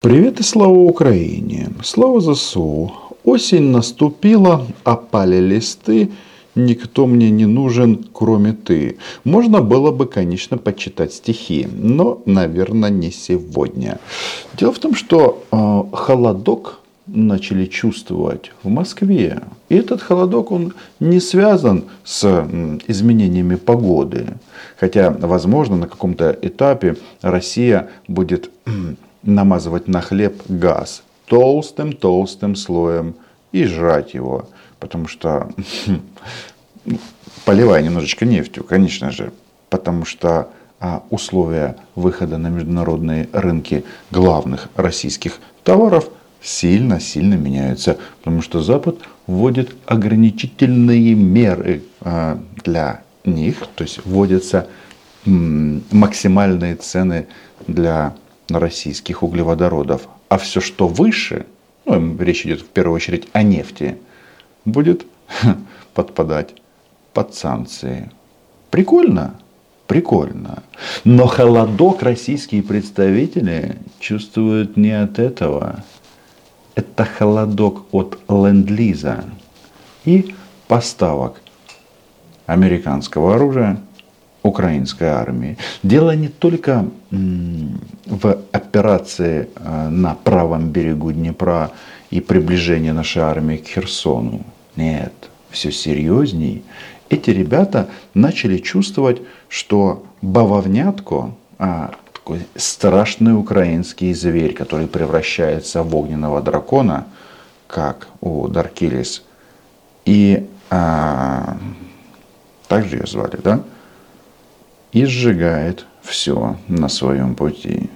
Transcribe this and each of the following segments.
Привет и слава Украине! Слава ЗСУ! Осень наступила, опали листы, никто мне не нужен, кроме ты. Можно было бы, конечно, почитать стихи, но, наверное, не сегодня. Дело в том, что э, холодок начали чувствовать в Москве. И этот холодок, он не связан с изменениями погоды. Хотя, возможно, на каком-то этапе Россия будет намазывать на хлеб газ толстым-толстым слоем и жрать его. Потому что, поливая немножечко нефтью, конечно же, потому что а, условия выхода на международные рынки главных российских товаров сильно-сильно меняются. Потому что Запад вводит ограничительные меры а, для них, то есть вводятся максимальные цены для российских углеводородов. А все, что выше, ну, речь идет в первую очередь о нефти, будет подпадать под санкции. Прикольно? Прикольно. Но холодок российские представители чувствуют не от этого. Это холодок от ленд-лиза и поставок американского оружия украинской армии. Дело не только в операции э, на правом берегу Днепра и приближении нашей армии к Херсону. Нет, все серьезней. Эти ребята начали чувствовать, что бавовнятко, а, такой страшный украинский зверь, который превращается в огненного дракона, как у Даркилис, и а, так же ее звали, да? И сжигает все на своем пути.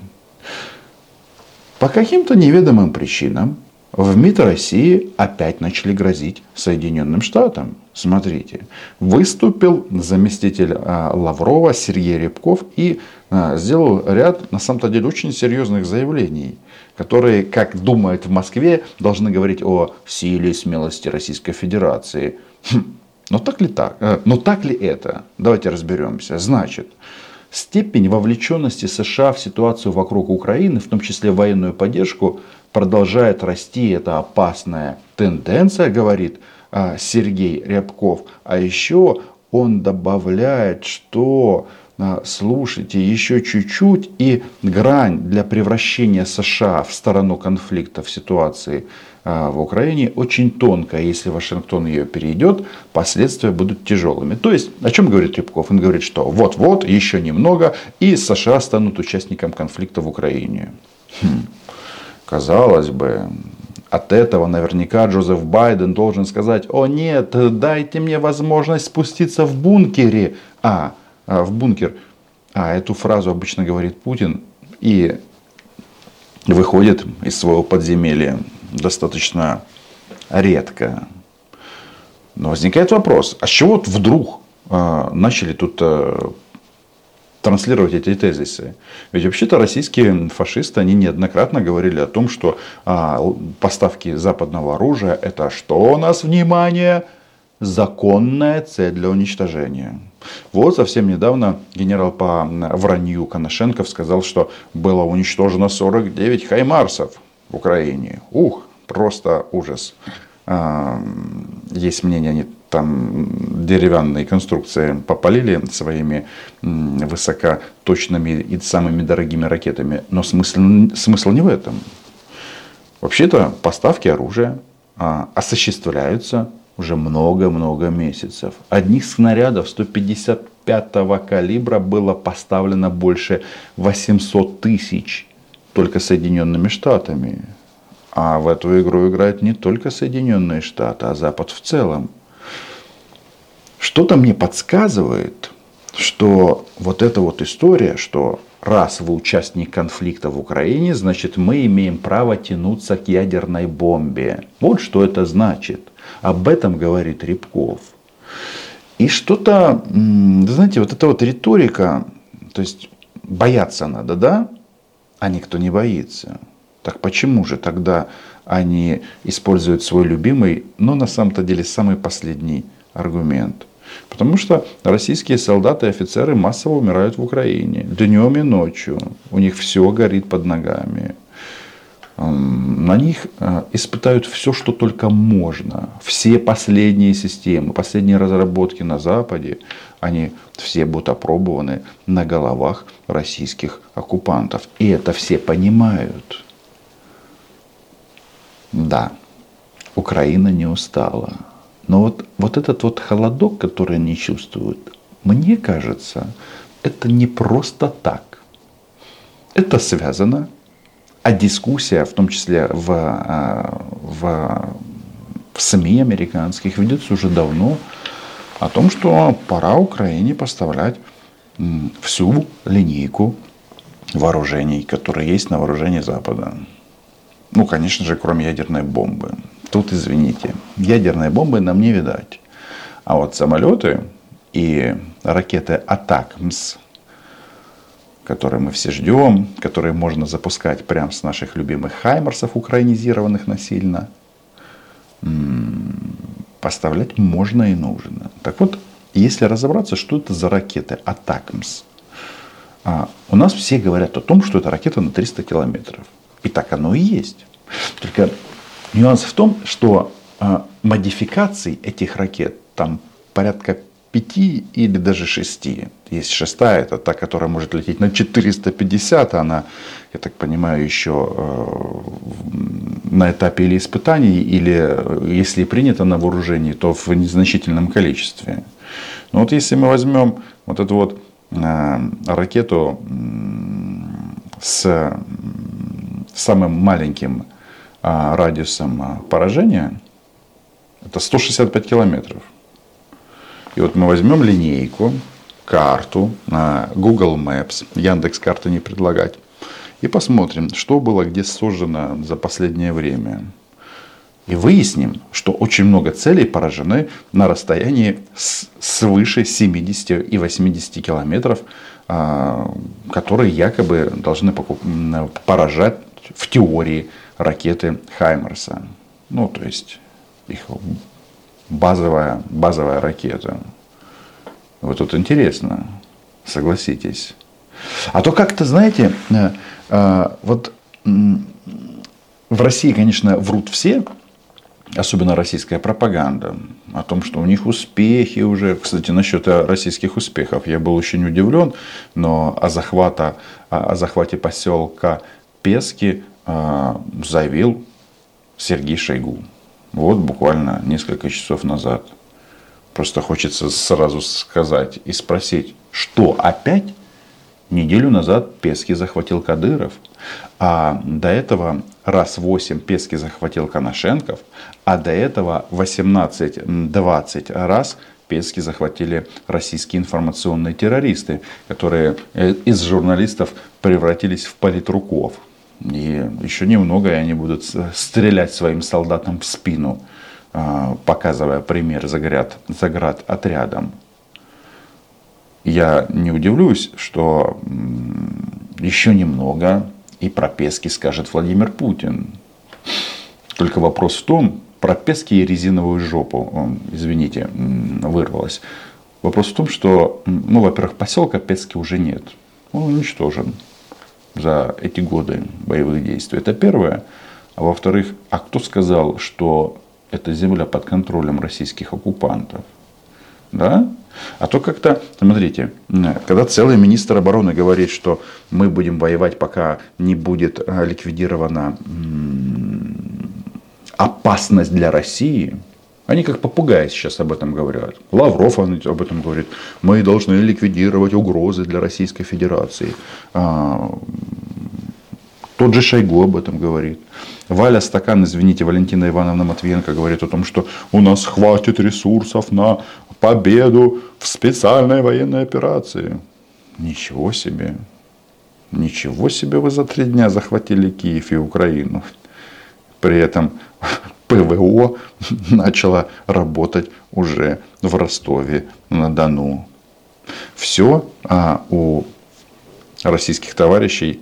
По каким-то неведомым причинам в МИД России опять начали грозить Соединенным Штатам. Смотрите, выступил заместитель а, Лаврова Сергей Рябков и а, сделал ряд, на самом-то деле, очень серьезных заявлений, которые, как думают в Москве, должны говорить о силе и смелости Российской Федерации. Хм, но так ли так? Э, но так ли это? Давайте разберемся. Значит, степень вовлеченности США в ситуацию вокруг Украины, в том числе военную поддержку, продолжает расти. Это опасная тенденция, говорит э, Сергей Рябков. А еще он добавляет, что слушайте, еще чуть-чуть и грань для превращения США в сторону конфликта в ситуации а, в Украине очень тонкая. Если Вашингтон ее перейдет, последствия будут тяжелыми. То есть, о чем говорит Рябков? Он говорит, что вот-вот, еще немного, и США станут участником конфликта в Украине. Хм. Казалось бы, от этого наверняка Джозеф Байден должен сказать, о нет, дайте мне возможность спуститься в бункере. А в бункер. А, эту фразу обычно говорит Путин и выходит из своего подземелья достаточно редко. Но возникает вопрос, а с чего вдруг э, начали тут э, транслировать эти тезисы? Ведь вообще-то российские фашисты, они неоднократно говорили о том, что э, поставки западного оружия это что у нас, внимание, законная цель для уничтожения. Вот совсем недавно генерал по вранью Коношенков сказал, что было уничтожено 49 хаймарсов в Украине. Ух, просто ужас. А, есть мнение, они там деревянные конструкции попалили своими высокоточными и самыми дорогими ракетами. Но смысл, смысл не в этом. Вообще-то поставки оружия а, осуществляются уже много-много месяцев. Одних снарядов 155 калибра было поставлено больше 800 тысяч только Соединенными Штатами. А в эту игру играют не только Соединенные Штаты, а Запад в целом. Что-то мне подсказывает, что вот эта вот история, что раз вы участник конфликта в Украине, значит мы имеем право тянуться к ядерной бомбе. Вот что это значит. Об этом говорит Рябков. И что-то, знаете, вот эта вот риторика, то есть бояться надо, да? а никто не боится. Так почему же тогда они используют свой любимый, но на самом-то деле самый последний аргумент? Потому что российские солдаты и офицеры массово умирают в Украине. Днем и ночью. У них все горит под ногами. На них э, испытают все, что только можно. Все последние системы, последние разработки на Западе, они все будут опробованы на головах российских оккупантов. И это все понимают. Да, Украина не устала. Но вот, вот этот вот холодок, который они чувствуют, мне кажется, это не просто так. Это связано, а дискуссия, в том числе в, а, в, в СМИ американских, ведется уже давно о том, что пора Украине поставлять всю линейку вооружений, которые есть на вооружении Запада. Ну, конечно же, кроме ядерной бомбы. Тут, извините, ядерной бомбы нам не видать. А вот самолеты и ракеты «Атакмс», которые мы все ждем, которые можно запускать прямо с наших любимых «Хаймерсов», украинизированных насильно, поставлять можно и нужно. Так вот, если разобраться, что это за ракеты «Атакмс», а, у нас все говорят о том, что это ракета на 300 километров. И так оно и есть. Только нюанс в том, что а, модификаций этих ракет там порядка пяти или даже шести. Есть шестая, это та, которая может лететь на 450, она, я так понимаю, еще э, на этапе или испытаний, или э, если принято на вооружении, то в незначительном количестве. Но вот если мы возьмем вот эту вот э, ракету с самым маленьким радиусом поражения, это 165 километров. И вот мы возьмем линейку, карту, на Google Maps, Яндекс карты не предлагать, и посмотрим, что было где сожжено за последнее время. И выясним, что очень много целей поражены на расстоянии свыше 70 и 80 километров, а, которые якобы должны поражать в теории ракеты Хаймерса. Ну, то есть их базовая, базовая ракета. Вот тут интересно, согласитесь. А то как-то, знаете, э, э, вот в России, конечно, врут все, особенно российская пропаганда, о том, что у них успехи уже. Кстати, насчет российских успехов я был очень удивлен, но о, захвата, о захвате поселка Пески э, заявил Сергей Шойгу. Вот буквально несколько часов назад. Просто хочется сразу сказать и спросить, что опять неделю назад Пески захватил Кадыров, а до этого раз 8 Пески захватил Коношенков, а до этого 18-20 раз Пески захватили российские информационные террористы, которые э, из журналистов превратились в политруков. И еще немного, и они будут стрелять своим солдатам в спину, а, показывая пример заград, заград отрядом. Я не удивлюсь, что еще немного и про Пески скажет Владимир Путин. Только вопрос в том, про Пески и резиновую жопу, извините, вырвалось. Вопрос в том, что, ну, во-первых, поселка Пески уже нет. Он уничтожен за эти годы боевых действий. Это первое. А во-вторых, а кто сказал, что эта земля под контролем российских оккупантов? Да? А то как-то, смотрите, когда целый министр обороны говорит, что мы будем воевать, пока не будет а, ликвидирована опасность для России, они как попугаи сейчас об этом говорят. Лавров об этом говорит. Мы должны ликвидировать угрозы для Российской Федерации. А, тот же Шойгу об этом говорит. Валя Стакан, извините, Валентина Ивановна Матвиенко говорит о том, что у нас хватит ресурсов на победу в специальной военной операции. Ничего себе. Ничего себе вы за три дня захватили Киев и Украину. При этом ПВО начало работать уже в Ростове-на-Дону. Все а, у российских товарищей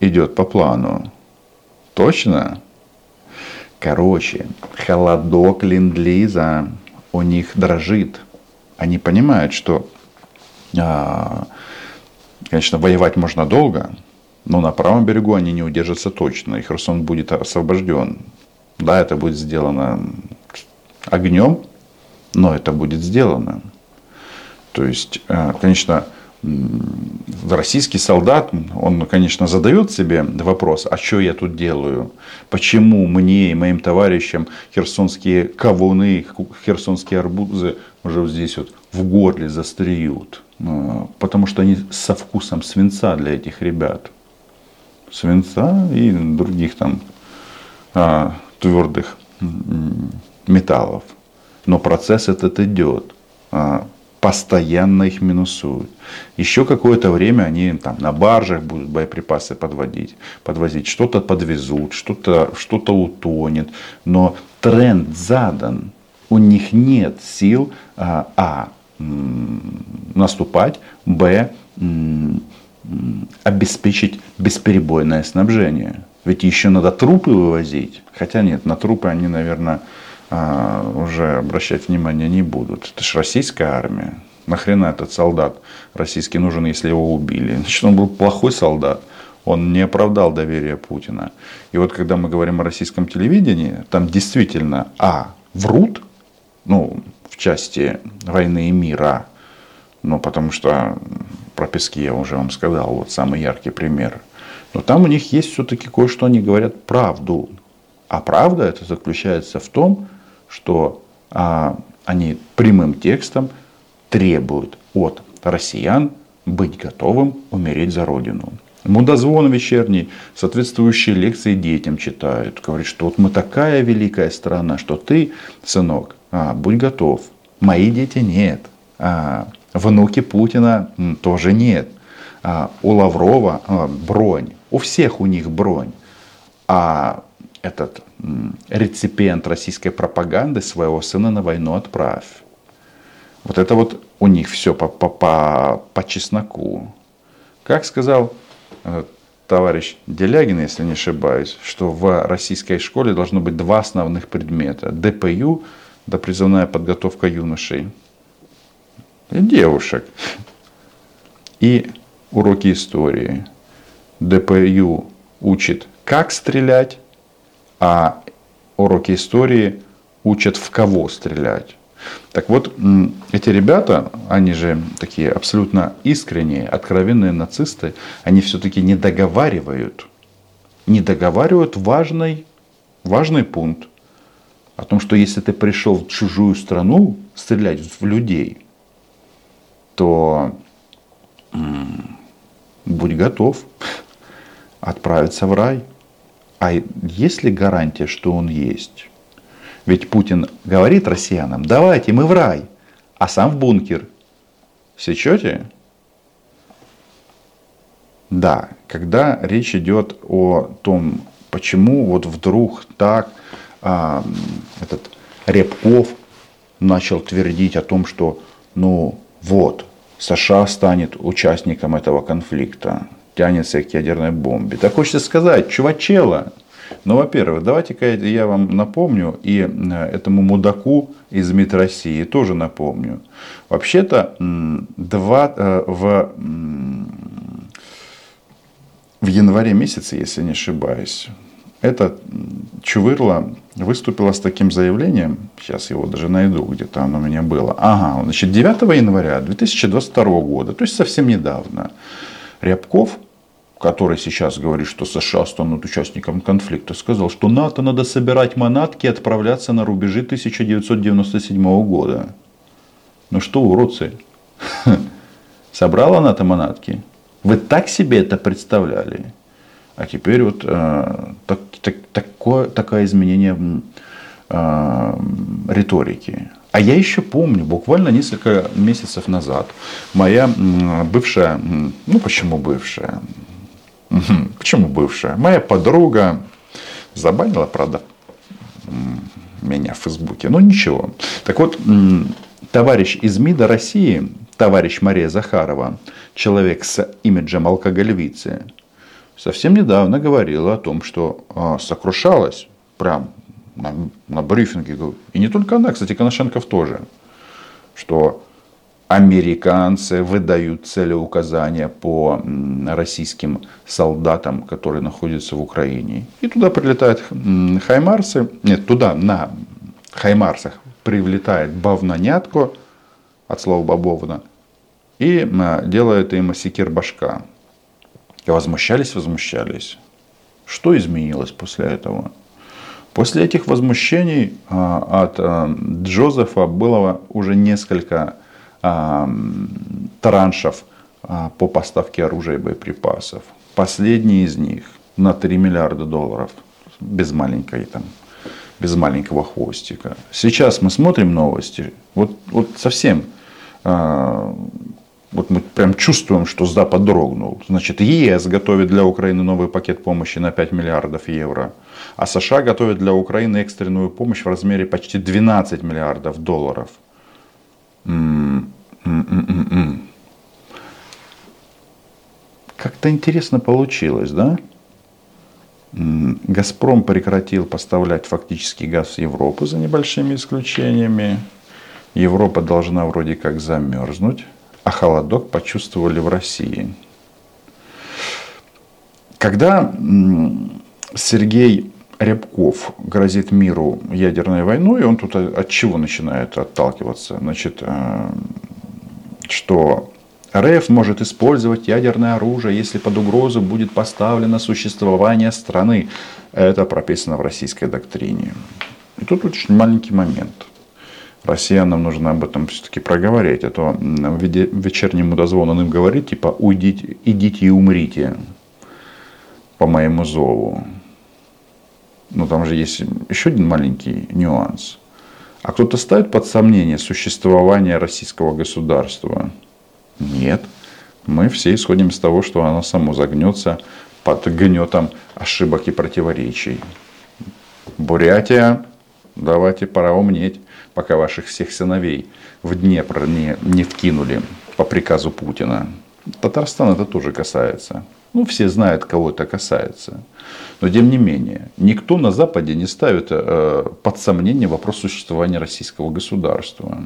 идет по плану. Точно? Короче, холодок ленд-лиза у них дрожит. Они понимают, что, а, конечно, воевать можно долго, Но на правом берегу они не удержатся точно, и Херсон будет освобожден. Да, это будет сделано огнем, но это будет сделано. То есть, э, конечно, российский солдат, он, конечно, задает себе вопрос, а что я тут делаю? Почему мне и моим товарищам херсонские кавуны, херсонские арбузы уже здесь вот в горле застреют? Э, потому что они со вкусом свинца для этих ребят. Свинца и других там а, твердых металлов. Но процесс этот идет. А, постоянно их минусуют. Еще какое-то время они там на баржах будут боеприпасы подводить, подвозить, что-то подвезут, что-то что утонет. Но тренд задан. У них нет сил а, а наступать, б обеспечить бесперебойное снабжение. Ведь еще надо трупы вывозить. Хотя нет, на трупы они, наверное, а, уже обращать внимание не будут. Это же российская армия. Нахрена этот солдат российский нужен, если его убили? Значит, он был плохой солдат. Он не оправдал доверие Путина. И вот когда мы говорим о российском телевидении, там действительно, а, врут, ну, в части войны и мира, ну, потому что про пески я уже вам сказал, вот самый яркий пример. Но там у них есть все-таки кое-что, они говорят правду. А правда это заключается в том, что а, они прямым текстом требуют от россиян быть готовым умереть за Родину. Мудозвон вечерний, соответствующие лекции детям читают. Говорит, что вот мы такая великая страна, что ты, сынок, а, будь готов. Мои дети нет. А, внуки Путина тоже нет. А, у Лаврова а, бронь. У всех у них бронь. А этот реципиент российской пропаганды своего сына на войну отправь. Вот это вот у них все по, по, по, по чесноку. Как сказал э, товарищ Делягин, если не ошибаюсь, что в российской школе должно быть два основных предмета. ДПЮ, да призывная подготовка юношей и девушек. И уроки истории. ДПЮ учит, как стрелять, а уроки истории учат в кого стрелять. Так вот, эти ребята, они же такие абсолютно искренние, откровенные нацисты, они все-таки не договаривают, не договаривают важный, важный пункт о том, что если ты пришел в чужую страну стрелять в людей, то будь готов отправиться в рай. А есть ли гарантия, что он есть? Ведь Путин говорит россиянам, давайте мы в рай, а сам в бункер. Сечете? Да, когда речь идет о том, почему вот вдруг так а, этот Рябков начал твердить о том, что ну вот, США станет участником этого конфликта, тянется к ядерной бомбе. Так хочется сказать, чувачела, ну, во-первых, давайте-ка я вам напомню, и э, этому мудаку из МИД России тоже напомню. Вообще-то два, э, в, в январе месяце, если не ошибаюсь, эта Чувырла выступила с таким заявлением, сейчас его даже найду, где-то оно у меня было. Ага, значит, 9 января 2022 года, то есть совсем недавно, Рябков который сейчас говорит, что США станут участником конфликта, сказал, что НАТО надо собирать манатки и отправляться на рубежи 1997 года. Ну что, уродцы, собрала НАТО манатки? Вы так себе это представляли? А теперь вот э, так, так, такое, такое изменение э, риторики. А я еще помню, буквально несколько месяцев назад, моя бывшая, ну почему бывшая, Почему бывшая? Моя подруга забанила, правда, меня в Фейсбуке. Но ничего. Так вот, товарищ из МИДа России, товарищ Мария Захарова, человек с имиджем алкоголевицы, совсем недавно говорила о том, что а, сокрушалась прям на, на брифинге. И не только она, кстати, Коношенков тоже. Что американцы выдают целеуказания по российским солдатам, которые находятся в Украине. И туда прилетают хаймарсы, нет, туда на хаймарсах прилетает бавнанятко, от слова бабовна, и делает им секир башка. И возмущались, возмущались. Что изменилось после этого? После этих возмущений а, от а, Джозефа было уже несколько а, траншев по поставке оружия и боеприпасов. Последний из них на 3 миллиарда долларов, без маленькой там, без маленького хвостика. Сейчас мы смотрим новости, вот, вот совсем вот мы прям чувствуем, что Запад дрогнул. Значит, ЕС готовит для Украины новый пакет помощи на 5 миллиардов евро, а США готовит для Украины экстренную помощь в размере почти 12 миллиардов долларов. Как-то интересно получилось, да? Газпром прекратил поставлять фактически газ в Европу за небольшими исключениями. Европа должна вроде как замерзнуть а холодок почувствовали в России. Когда Сергей Рябков грозит миру ядерной войной, он тут от чего начинает отталкиваться? Значит, э, что РФ может использовать ядерное оружие, если под угрозу будет поставлено существование страны. Это прописано в российской доктрине. И тут очень маленький момент – россиянам нужно об этом все-таки проговорить. А то в вечернему дозвону он им говорит, типа, уйдите, идите и умрите по моему зову. Но там же есть еще один маленький нюанс. А кто-то ставит под сомнение существование российского государства? Нет. Мы все исходим из того, что оно само загнется под гнетом ошибок и противоречий. Бурятия, давайте пора умнеть пока ваших всех сыновей в Днепр не, не вкинули по приказу Путина. Татарстан это тоже касается. Ну, все знают, кого это касается. Но, тем не менее, никто на Западе не ставит э, под сомнение вопрос существования российского государства.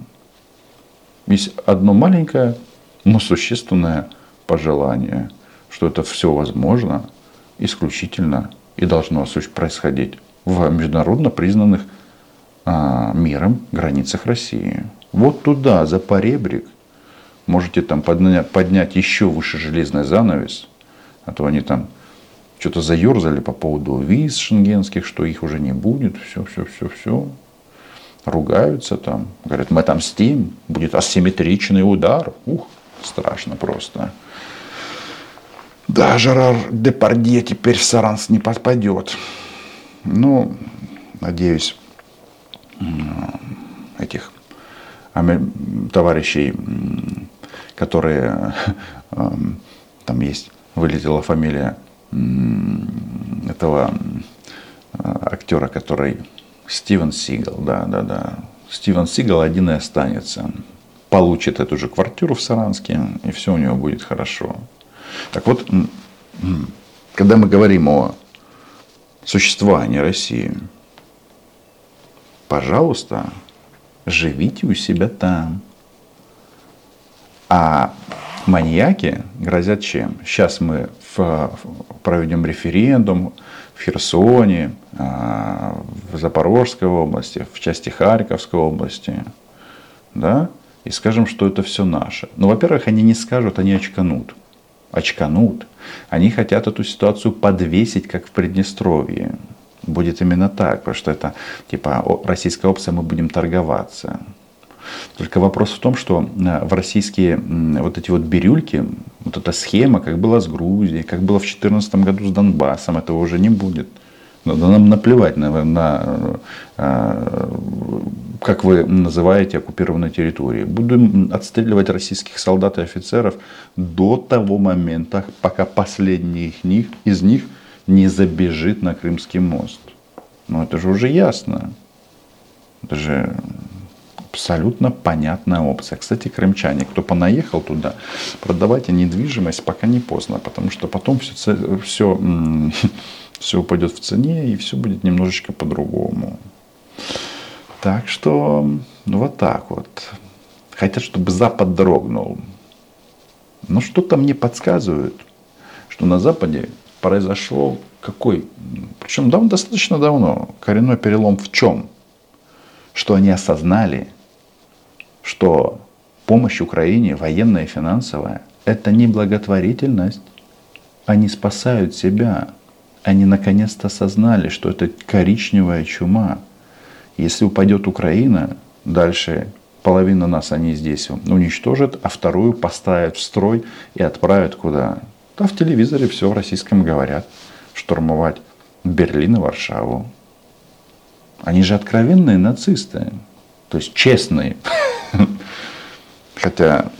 Есть одно маленькое, но существенное пожелание, что это все возможно исключительно и должно происходить в международно признанных а, миром границах России. Вот туда, за поребрик, можете там поднять, поднять еще выше железный занавес, а то они там что-то заерзали по поводу виз шенгенских, что их уже не будет, все, все, все, все. Ругаются там, говорят, мы отомстим, будет асимметричный удар. Ух, страшно просто. Да, Жерар Депардье теперь в Саранс не попадет. Ну, надеюсь, этих товарищей, которые там есть, вылетела фамилия этого актера, который Стивен Сигал, да, да, да. Стивен Сигал один и останется. Получит эту же квартиру в Саранске, и все у него будет хорошо. Так вот, когда мы говорим о существовании России, пожалуйста, живите у себя там. А маньяки грозят чем? Сейчас мы проведем референдум в Херсоне, а, в Запорожской области, в части Харьковской области, да, и скажем, что это все наше. Ну, во-первых, они не скажут, они очканут. Очканут. Они хотят эту ситуацию подвесить, как в Приднестровье будет именно так, потому что это типа российская опция, мы будем торговаться. Только вопрос в том, что э, в российские вот эти вот бирюльки, вот эта схема, как была с Грузией, как было в 2014 году с Донбассом, этого уже не будет. Нам наплевать на, на э, как вы называете оккупированные территории. Будем отстреливать российских солдат и офицеров до того момента, пока последний из них, из них не забежит на Крымский мост. Ну это же уже ясно. Это же абсолютно понятная опция. Кстати, крымчане, кто понаехал туда, продавайте недвижимость пока не поздно, потому что потом все, все, все упадет в цене и все будет немножечко по-другому. Так что ну, вот так вот. хотят, чтобы Запад дрогнул. Но что-то мне подсказывает, что на Западе произошло какой, причем давно, достаточно давно, коренной перелом в чем? Что они осознали, что помощь Украине, военная и финансовая, это не благотворительность. Они спасают себя. Они наконец-то осознали, что это коричневая чума. Если упадет Украина, дальше половина нас они здесь уничтожат, а вторую поставят в строй и отправят куда? Да в телевизоре все в российском говорят. Штурмовать Берлин и Варшаву. Они же откровенные нацисты. То есть честные. Хотя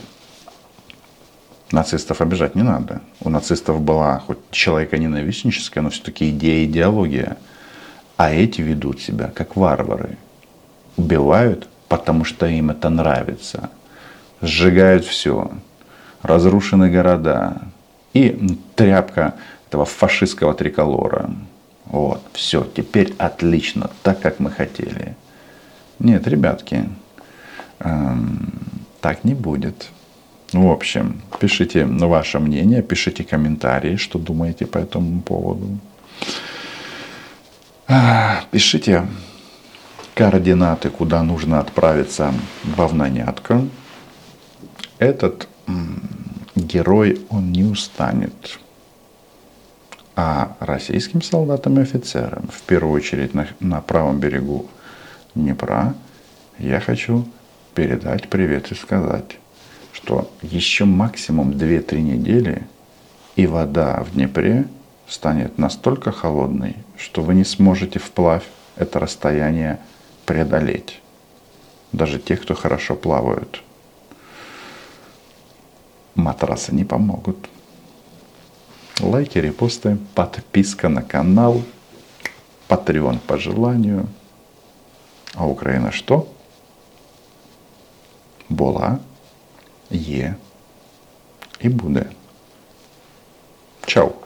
нацистов обижать не надо. У нацистов была хоть человека ненавистническая, но все-таки идея, идеология. А эти ведут себя как варвары. Убивают, потому что им это нравится. Сжигают все. Разрушены города. И тряпка этого фашистского триколора. Вот, все, теперь отлично, так как мы хотели. Нет, ребятки, эм, так не будет. В общем, пишите ваше мнение, пишите комментарии, что думаете по этому поводу. Пишите координаты, куда нужно отправиться бавнанятка. Этот герой, он не устанет. А российским солдатам и офицерам, в первую очередь на, на правом берегу Днепра, я хочу передать привет и сказать, что еще максимум 2-3 недели и вода в Днепре станет настолько холодной, что вы не сможете вплавь это расстояние преодолеть. Даже те, кто хорошо плавают. Матрасы не помогут. Лайки, репосты, подписка на канал, Patreon по желанию. А Украина что? була, є і буде. Чао!